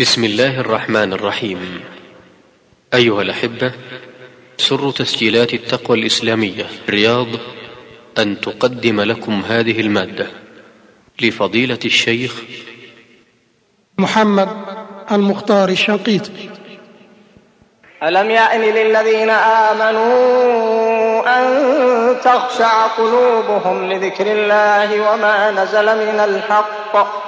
بسم الله الرحمن الرحيم. أيها الأحبة سر تسجيلات التقوى الإسلامية رياض أن تقدم لكم هذه المادة لفضيلة الشيخ محمد المختار الشنقيطي. ألم يأن للذين آمنوا أن تخشع قلوبهم لذكر الله وما نزل من الحق؟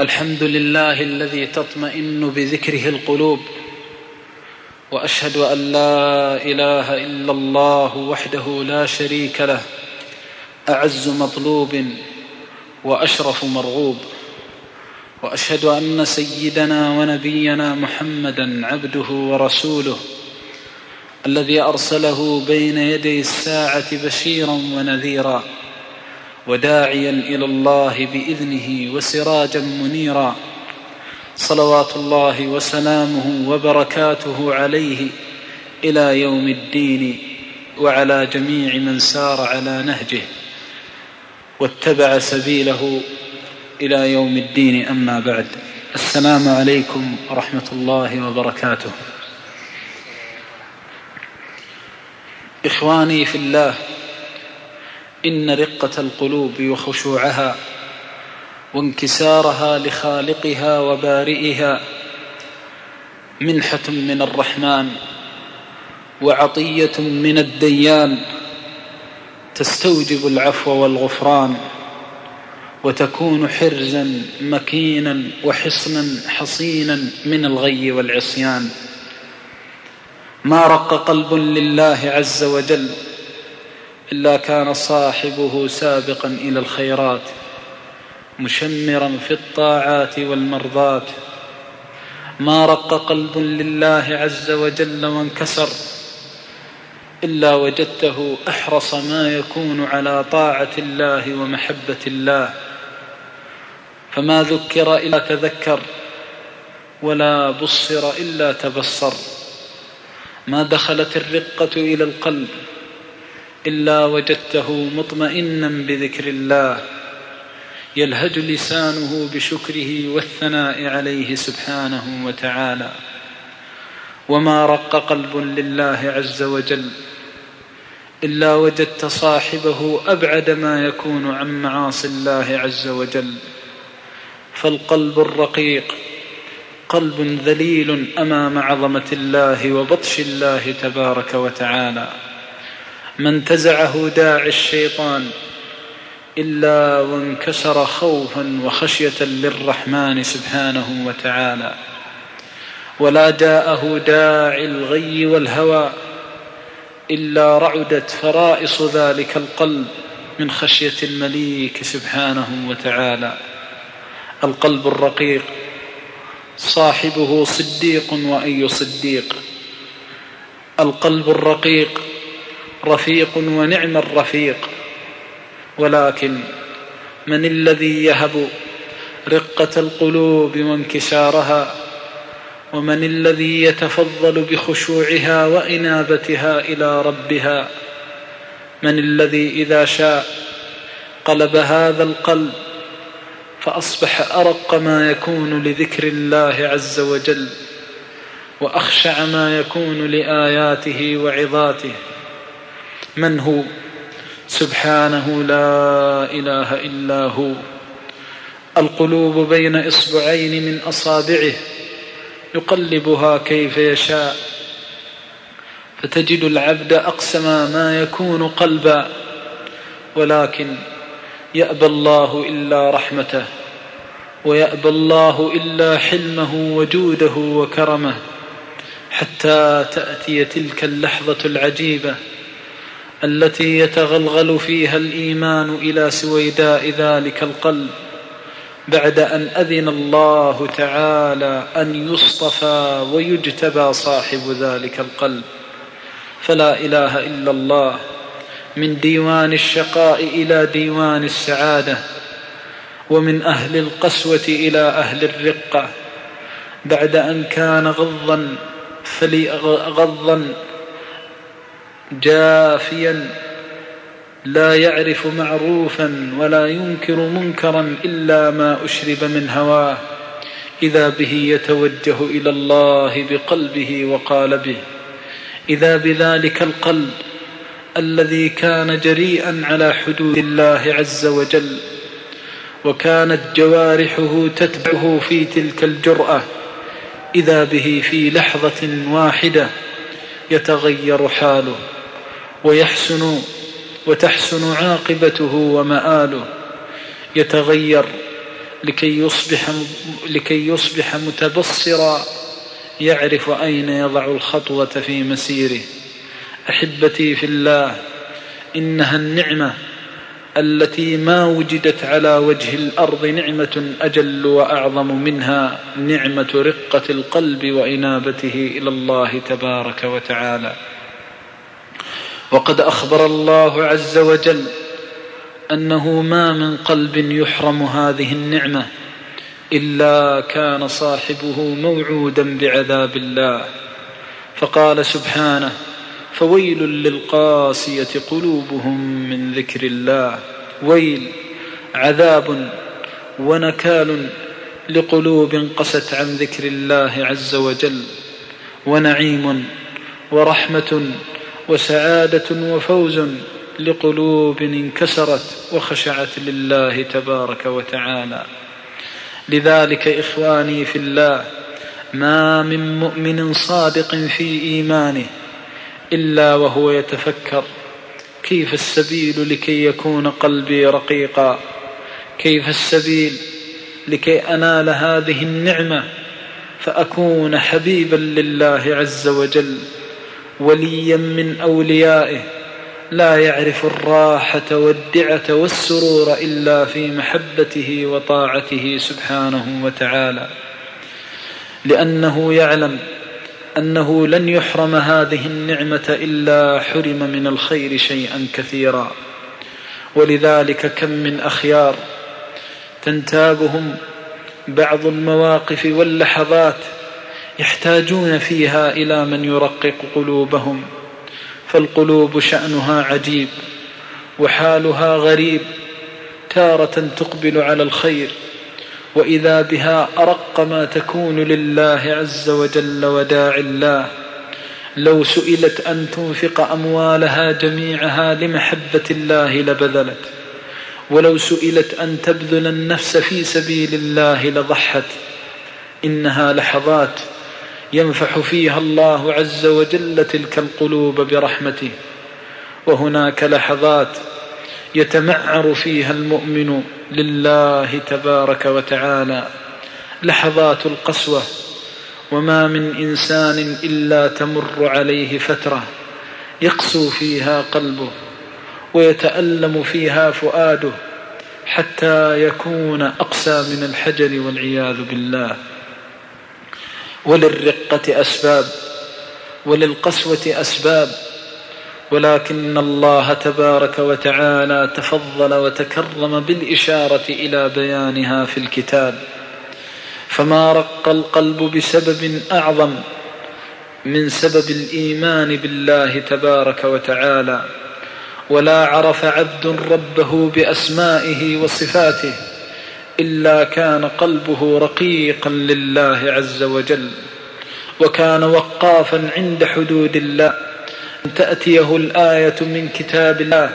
الحمد لله الذي تطمئن بذكره القلوب وأشهد أن لا إله إلا الله وحده لا شريك له أعز مطلوب وأشرف مرغوب وأشهد أن سيدنا ونبينا محمدا عبده ورسوله الذي أرسله بين يدي الساعة بشيرا ونذيرا. وداعيا إلى الله بإذنه وسراجا منيرا. صلوات الله وسلامه وبركاته عليه إلى يوم الدين وعلى جميع من سار على نهجه واتبع سبيله إلى يوم الدين. أما بعد السلام عليكم ورحمة الله وبركاته. إخواني في الله إن رقة القلوب وخشوعها وانكسارها لخالقها وبارئها منحة من الرحمن وعطية من الديان تستوجب العفو والغفران وتكون حرزا مكينا وحصنا حصينا من الغي والعصيان. ما رق قلب لله عز وجل إلا كان صاحبه سابقا إلى الخيرات مشمرا في الطاعات والمرضات. ما رق قلب لله عز وجل وانكسر إلا وجدته أحرص ما يكون على طاعة الله ومحبة الله. فما ذكر إلا تذكر ولا بصر إلا تبصر. ما دخلت الرقة إلى القلب إلا وجدته مطمئنا بذكر الله يلهج لسانه بشكره والثناء عليه سبحانه وتعالى. وما رق قلب لله عز وجل إلا وجدت صاحبه أبعد ما يكون عن معاصي الله عز وجل. فالقلب الرقيق قلب ذليل أمام عظمة الله وبطش الله تبارك وتعالى. ما انتزعه داعي الشيطان إلا وانكسر خوفا وخشية للرحمن سبحانه وتعالى. ولا جاءه داعي الغي والهوى إلا رعدت فرائص ذلك القلب من خشية المليك سبحانه وتعالى. القلب الرقيق صاحبه صديق وأي صديق. القلب الرقيق رفيق ونعم الرفيق. ولكن من الذي يهب رقة القلوب وانكسارها؟ ومن الذي يتفضل بخشوعها وإنابتها إلى ربها؟ من الذي إذا شاء قلب هذا القلب فأصبح أرق ما يكون لذكر الله عز وجل وأخشع ما يكون لآياته وعظاته. من هو سبحانه لا إله إلا هو. القلوب بين إصبعين من أصابعه. يقلبها كيف يشاء. فتجد العبد أقسم ما يكون قلبا. ولكن يأبى الله إلا رحمته. ويأبى الله إلا حلمه وجوده وكرمه. حتى تأتي تلك اللحظة العجيبة. التي يتغلغل فيها الإيمان إلى سويداء ذلك القلب بعد أن أذن الله تعالى أن يصطفى ويجتبى صاحب ذلك القلب. فلا إله إلا الله من ديوان الشقاء إلى ديوان السعادة ومن أهل القسوة إلى أهل الرقة. بعد أن كان غضا غضا جافيا لا يعرف معروفا ولا ينكر منكرا إلا ما أشرب من هواه إذا به يتوجه إلى الله بقلبه وقالبه إذا بذلك القلب الذي كان جريئا على حدود الله عز وجل وكانت جوارحه تتبعه في تلك الجرأة إذا به في لحظة واحدة يتغير حاله. ويحسن وتحسن عاقبته ومآله. يتغير لكي يصبح لكي يصبح متبصرا يعرف أين يضع الخطوة في مسيره. أحبتي في الله إنها النعمة التي ما وجدت على وجه الأرض نعمة أجل وأعظم منها نعمة رقة القلب وإنابته إلى الله تبارك وتعالى. وقد أخبر الله عز وجل أنه ما من قلب يحرم هذه النعمة إلا كان صاحبه موعودا بعذاب الله. فقال سبحانه فويل للقاسية قلوبهم من ذكر الله. ويل عذاب ونكال لقلوب قست عن ذكر الله عز وجل. ونعيم ورحمة وسعادة وفوز لقلوب انكسرت وخشعت لله تبارك وتعالى. لذلك إخواني في الله ما من مؤمن صادق في إيمانه إلا وهو يتفكر كيف السبيل لكي يكون قلبي رقيقا؟ كيف السبيل لكي أنال هذه النعمة فأكون حبيبا لله عز وجل؟ وليا من أوليائه لا يعرف الراحة والدعة والسرور إلا في محبته وطاعته سبحانه وتعالى. لأنه يعلم أنه لن يحرم هذه النعمة إلا حرم من الخير شيئا كثيرا. ولذلك كم من أخيار تنتابهم بعض المواقف واللحظات يحتاجون فيها إلى من يرقق قلوبهم فالقلوب شأنها عجيب وحالها غريب تارة تقبل على الخير وإذا بها أرق ما تكون لله عز وجل وداع الله لو سئلت أن تنفق أموالها جميعها لمحبة الله لبذلت ولو سئلت أن تبذل النفس في سبيل الله لضحت إنها لحظات ينفح فيها الله عز وجل تلك القلوب برحمته. وهناك لحظات يتمعر فيها المؤمن لله تبارك وتعالى. لحظات القسوة. وما من إنسان إلا تمر عليه فترة يقسو فيها قلبه ويتألم فيها فؤاده حتى يكون أقسى من الحجر والعياذ بالله. وللرقة أسباب وللقسوة أسباب ولكن الله تبارك وتعالى تفضل وتكرم بالإشارة إلى بيانها في الكتاب. فما رق القلب بسبب أعظم من سبب الإيمان بالله تبارك وتعالى ولا عرف عبد ربه بأسمائه وصفاته إلا كان قلبه رقيقا لله عز وجل وكان وقافا عند حدود الله. تأتيه الآية من كتاب الله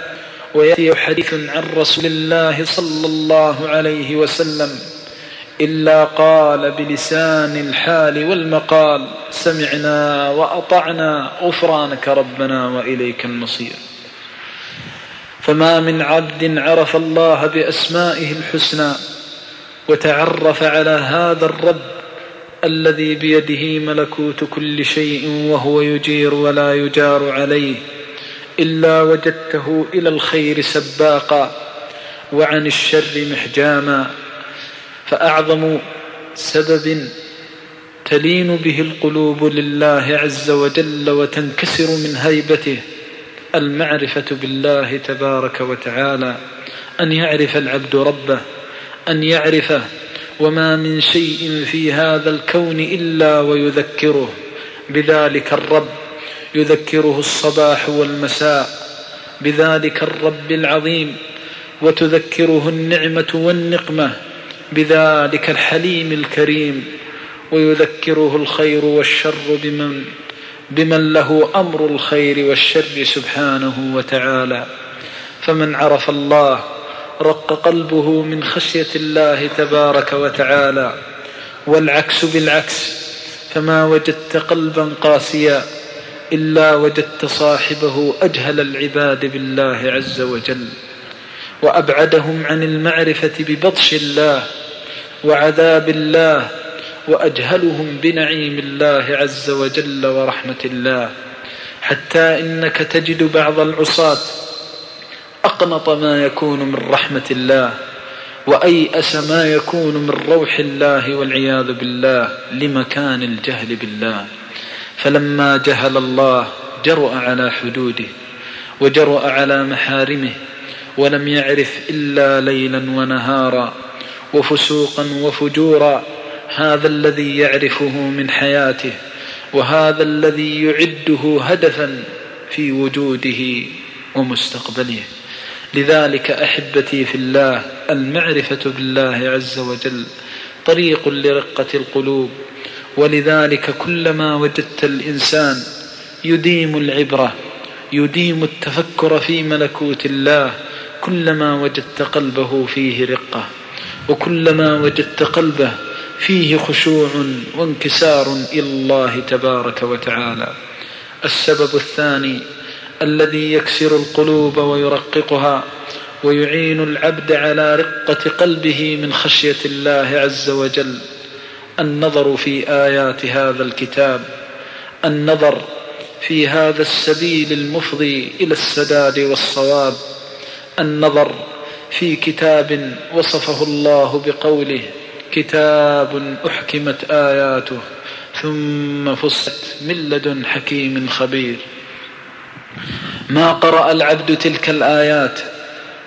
ويأتي حديث عن رسول الله صلى الله عليه وسلم إلا قال بلسان الحال والمقال سمعنا وأطعنا غفرانك ربنا وإليك المصير. فما من عبد عرف الله بأسمائه الحسنى وتعرف على هذا الرب الذي بيده ملكوت كل شيء وهو يجير ولا يجار عليه إلا وجدته إلى الخير سباقا وعن الشر محجاما فأعظم سبب تلين به القلوب لله عز وجل وتنكسر من هيبته المعرفة بالله تبارك وتعالى أن يعرف العبد ربه. أن يعرفه وما من شيء في هذا الكون إلا ويذكره. بذلك الرب يذكره الصباح والمساء. بذلك الرب العظيم وتذكره النعمة والنقمة. بذلك الحليم الكريم ويذكره الخير والشر بمن بمن له أمر الخير والشر سبحانه وتعالى. فمن عرف الله رق قلبه من خشية الله تبارك وتعالى والعكس بالعكس فما وجدت قلبا قاسيا إلا وجدت صاحبه أجهل العباد بالله عز وجل وأبعدهم عن المعرفة ببطش الله وعذاب الله وأجهلهم بنعيم الله عز وجل ورحمة الله حتى إنك تجد بعض العصاة أقنط ما يكون من رحمة الله وأيأس ما يكون من روح الله والعياذ بالله لمكان الجهل بالله. فلما جهل الله جرأ على حدوده وجرأ على محارمه ولم يعرف إلا ليلا ونهارا وفسوقا وفجورا هذا الذي يعرفه من حياته وهذا الذي يعده هدفا في وجوده ومستقبله. لذلك أحبتي في الله المعرفة بالله عز وجل طريق لرقة القلوب. ولذلك كلما وجدت الإنسان يديم العبرة يديم التفكر في ملكوت الله كلما وجدت قلبه فيه رقة. وكلما وجدت قلبه فيه خشوع وانكسار إلى الله تبارك وتعالى. السبب الثاني الذي يكسر القلوب ويرققها ويعين العبد على رقة قلبه من خشية الله عز وجل. النظر في آيات هذا الكتاب. النظر في هذا السبيل المفضي إلى السداد والصواب. النظر في كتاب وصفه الله بقوله كتاب أحكمت آياته ثم فصلت من لدن حكيم خبير. ما قرأ العبد تلك الآيات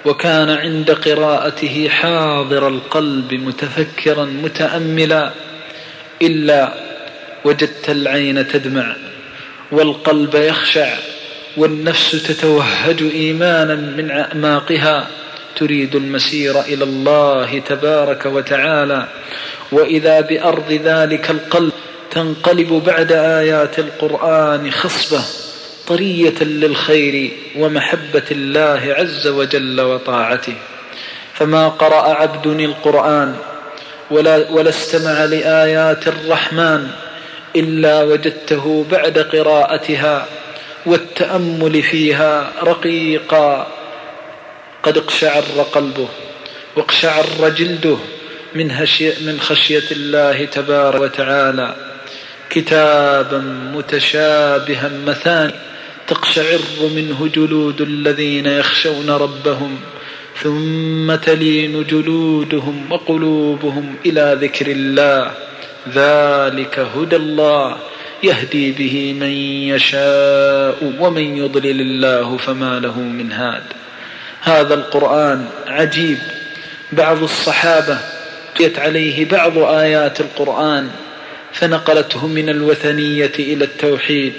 وكان عند قراءته حاضر القلب متفكرا متاملا إلا وجدت العين تدمع والقلب يخشع والنفس تتوهج ايمانا من أعماقها. تريد المسير إلى الله تبارك وتعالى وإذا بأرض ذلك القلب تنقلب بعد آيات القرآن خصبة. طرية للخير ومحبة الله عز وجل وطاعته. فما قرأ عبد القرآن ولا, ولا استمع لآيات الرحمن إلا وجدته بعد قراءتها والتأمل فيها رقيقا. قد اقشعر قلبه واقشعر جلده من, من خشية الله تبارك وتعالى. كتابا متشابها مثاني. تقشعر منه جلود الذين يخشون ربهم ثم تلين جلودهم وقلوبهم إلى ذكر الله. ذلك هدى الله يهدي به من يشاء ومن يضلل الله فما له من هاد. هذا القرآن عجيب. بعض الصحابة قيت عليه بعض آيات القرآن فنقلته من الوثنية إلى التوحيد.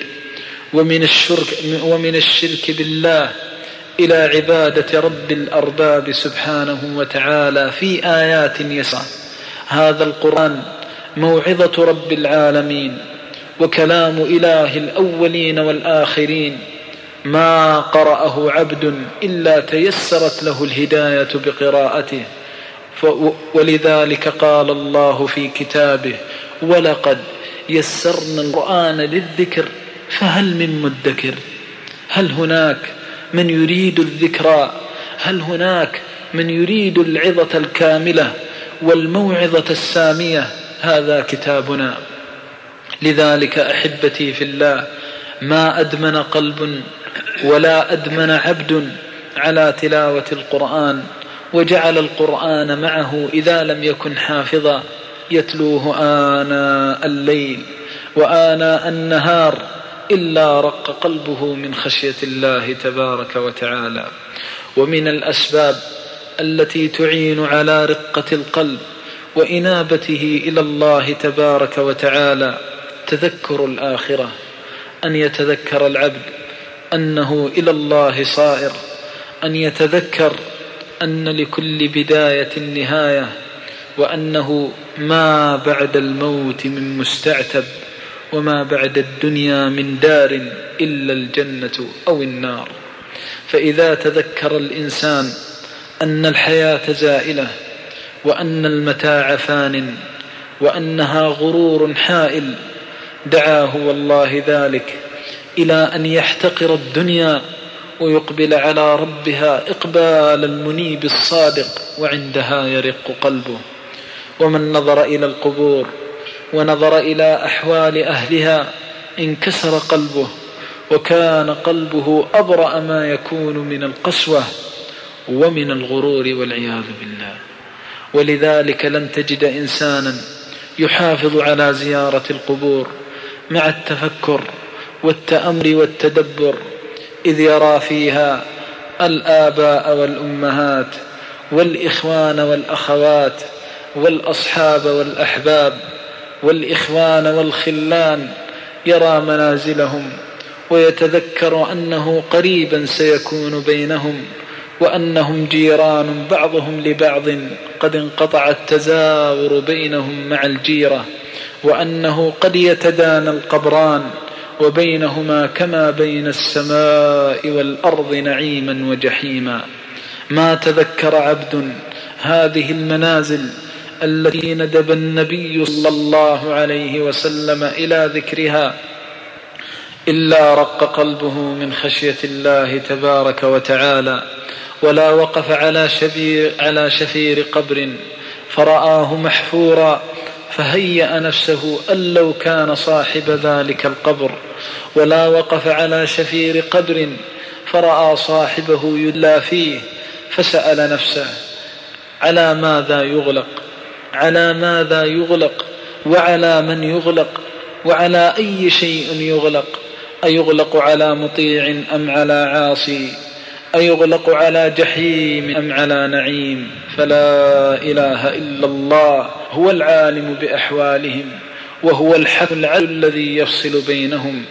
ومن الشرك, ومن الشرك بالله إلى عبادة رب الأرباب سبحانه وتعالى في آيات يسعى. هذا القرآن موعظة رب العالمين وكلام إله الأولين والآخرين. ما قرأه عبد إلا تيسرت له الهداية بقراءته. ولذلك قال الله في كتابه ولقد يسرنا القرآن للذكر فهل من مدكر؟ هل هناك من يريد الذكرى؟ هل هناك من يريد العظة الكاملة والموعظة السامية؟ هذا كتابنا. لذلك أحبتي في الله ما أدمن قلب ولا أدمن عبد على تلاوة القرآن وجعل القرآن معه إذا لم يكن حافظا. يتلوه آناء الليل وآناء النهار إلا رق قلبه من خشية الله تبارك وتعالى. ومن الأسباب التي تعين على رقة القلب وإنابته إلى الله تبارك وتعالى تذكر الآخرة أن يتذكر العبد أنه إلى الله صائر أن يتذكر أن لكل بداية نهاية وأنه ما بعد الموت من مستعتب. وما بعد الدنيا من دار إلا الجنة أو النار. فإذا تذكر الإنسان أن الحياة زائلة وأن المتاع فان وأنها غرور حائل دعاه والله ذلك إلى أن يحتقر الدنيا ويقبل على ربها إقبال المنيب الصادق وعندها يرق قلبه. ومن نظر إلى القبور ونظر إلى أحوال أهلها انكسر قلبه وكان قلبه أبرأ ما يكون من القسوة ومن الغرور والعياذ بالله. ولذلك لن تجد إنسانا يحافظ على زيارة القبور مع التفكر والتأمر والتدبر إذ يرى فيها الآباء والأمهات والإخوان والأخوات والأصحاب والأحباب والإخوان والخلان يرى منازلهم ويتذكر أنه قريبا سيكون بينهم وأنهم جيران بعضهم لبعض قد انقطع التزاور بينهم مع الجيرة وأنه قد يتدانى القبران وبينهما كما بين السماء والأرض نعيما وجحيما. ما تذكر عبد هذه المنازل التي ندب النبي صلى الله عليه وسلم إلى ذكرها إلا رق قلبه من خشية الله تبارك وتعالى ولا وقف على, شبير على شفير قبر فرآه محفورا فهيأ نفسه أن لو كان صاحب ذلك القبر ولا وقف على شفير قبر فرأى صاحبه يدلى فيه فسأل نفسه على ماذا يغلق على ماذا يغلق وعلى من يغلق وعلى أي شيء يغلق أيغلق على مطيع أم على عاصي أيغلق على جحيم أم على نعيم فلا إله إلا الله هو العالم بأحوالهم وهو الحق العدل الذي يفصل بينهم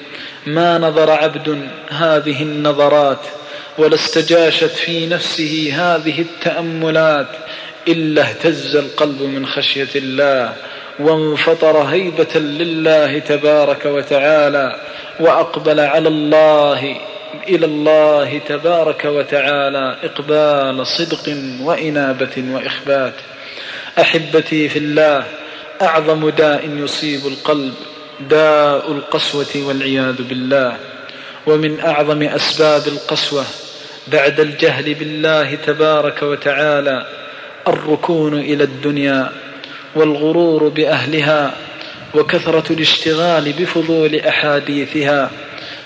ما نظر عبد هذه النظرات ولا استجاشت في نفسه هذه التأملات إلا اهتز القلب من خشية الله وانفطر هيبة لله تبارك وتعالى وأقبل على الله إلى الله تبارك وتعالى إقبال صدق وإنابة وإخبات. أحبتي في الله أعظم داء يصيب القلب داء القسوة والعياذ بالله. ومن أعظم أسباب القسوة بعد الجهل بالله تبارك وتعالى الركون إلى الدنيا والغرور بأهلها وكثرة الاشتغال بفضول أحاديثها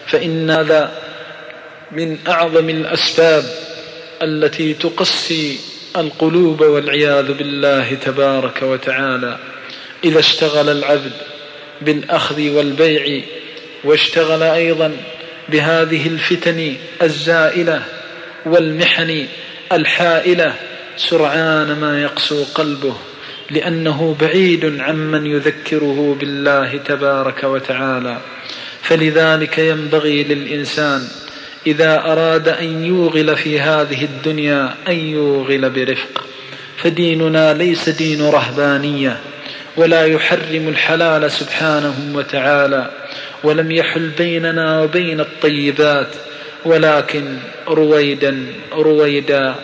فإن هذا من أعظم الأسباب التي تقسي القلوب والعياذ بالله تبارك وتعالى. إذا اشتغل العبد بالأخذ والبيع واشتغل أيضا بهذه الفتن الزائلة والمحن الحائلة سرعان ما يقسو قلبه لأنه بعيد عمن يذكره بالله تبارك وتعالى. فلذلك ينبغي للإنسان إذا أراد أن يوغل في هذه الدنيا أن يوغل برفق. فديننا ليس دين رهبانية ولا يحرم الحلال سبحانه وتعالى ولم يحل بيننا وبين الطيبات ولكن رويدا رويدا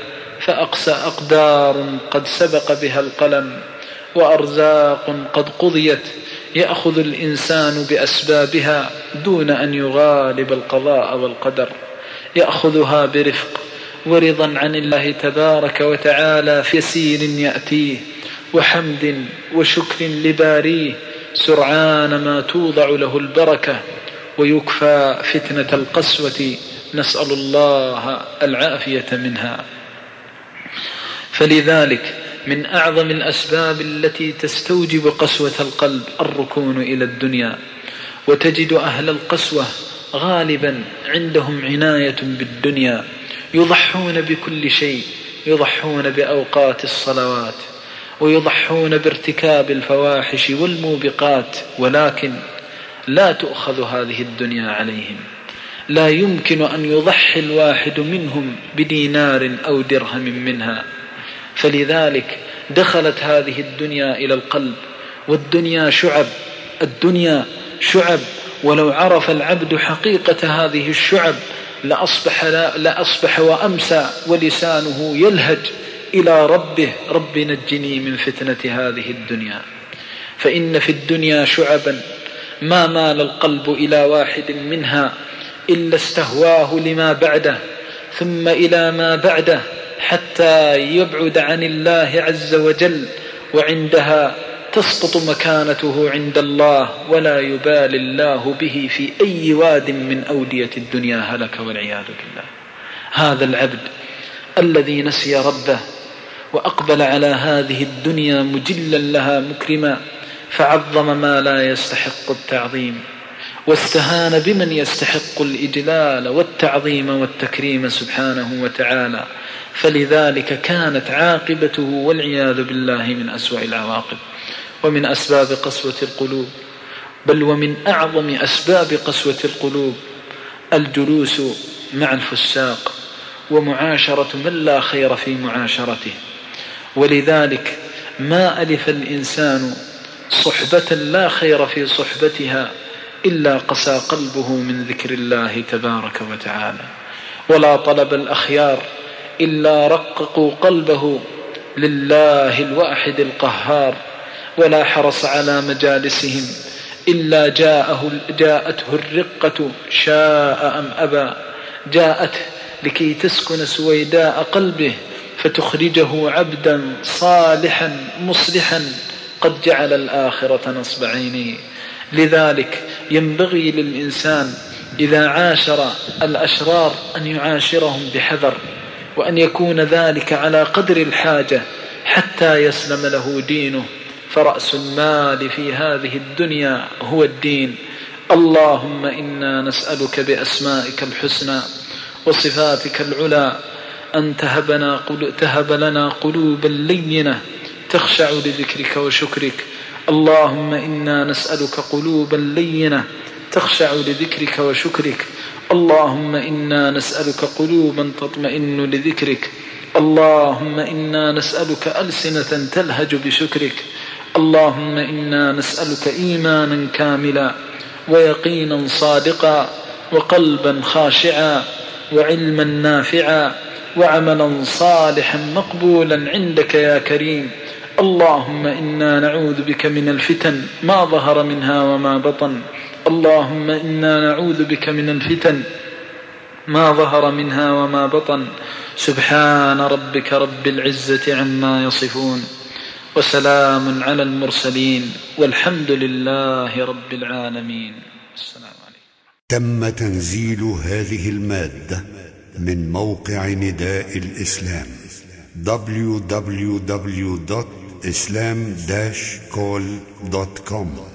فأقسى أقدار قد سبق بها القلم وأرزاق قد قضيت يأخذ الإنسان بأسبابها دون أن يغالب القضاء والقدر. يأخذها برفق ورضا عن الله تبارك وتعالى في يسير يأتيه وحمد وشكر لباريه سرعان ما توضع له البركة ويكفى فتنة القسوة نسأل الله العافية منها. فلذلك من أعظم الأسباب التي تستوجب قسوة القلب الركون إلى الدنيا وتجد أهل القسوة غالبا عندهم عناية بالدنيا يضحون بكل شيء يضحون بأوقات الصلوات ويضحون بارتكاب الفواحش والموبقات ولكن لا تؤخذ هذه الدنيا عليهم. لا يمكن أن يضحي الواحد منهم بدينار أو درهم منها. فلذلك دخلت هذه الدنيا إلى القلب والدنيا شعب الدنيا شعب. ولو عرف العبد حقيقة هذه الشعب لأصبح, لأصبح وأمسى ولسانه يلهج إلى ربه رب نجني من فتنة هذه الدنيا فإن في الدنيا شعبا ما مال القلب إلى واحد منها إلا استهواه لما بعده ثم إلى ما بعده. حتى يبعد عن الله عز وجل وعندها تسقط مكانته عند الله ولا يبالي الله به في أي واد من أودية الدنيا هلك والعياذ بالله. هذا العبد الذي نسي ربه وأقبل على هذه الدنيا مجلا لها مكرما فعظم ما لا يستحق التعظيم واستهان بمن يستحق الإجلال والتعظيم والتكريم سبحانه وتعالى. فلذلك كانت عاقبته والعياذ بالله من أسوأ العواقب ومن أسباب قسوة القلوب بل ومن أعظم أسباب قسوة القلوب الجلوس مع الفساق ومعاشرة من لا خير في معاشرته. ولذلك ما ألف الإنسان صحبة لا خير في صحبتها إلا قسى قلبه من ذكر الله تبارك وتعالى. ولا طلب الأخيار إلا رققوا قلبه لله الواحد القهار ولا حرص على مجالسهم إلا جاءه جاءته الرقة شاء أم أبى. جاءته لكي تسكن سويداء قلبه فتخرجه عبدا صالحا مصلحا قد جعل الآخرة نصب عينيه لذلك ينبغي للإنسان إذا عاشر الأشرار أن يعاشرهم بحذر. وأن يكون ذلك على قدر الحاجة حتى يسلم له دينه. فرأس المال في هذه الدنيا هو الدين. اللهم إنا نسألك بأسمائك الحسنى وصفاتك العلى. أن تهبنا تهب لنا قلوبا لينة تخشع لذكرك وشكرك. اللهم إنا نسألك قلوبا لينة تخشع لذكرك وشكرك. اللهم إنا نسألك قلوبا تطمئن لذكرك. اللهم إنا نسألك ألسنة تلهج بشكرك. اللهم إنا نسألك إيمانا كاملا ويقينا صادقا وقلبا خاشعا وعلما نافعا وعملا صالحا مقبولا عندك يا كريم. اللهم إنا نعوذ بك من الفتن ما ظهر منها وما بطن. اللهم إنا نعوذ بك من الفتن ما ظهر منها وما بطن. سبحان ربك رب العزة عما يصفون وسلام على المرسلين والحمد لله رب العالمين. السلام عليكم. تم تنزيل هذه المادة من موقع نداء الإسلام www.islam-call.com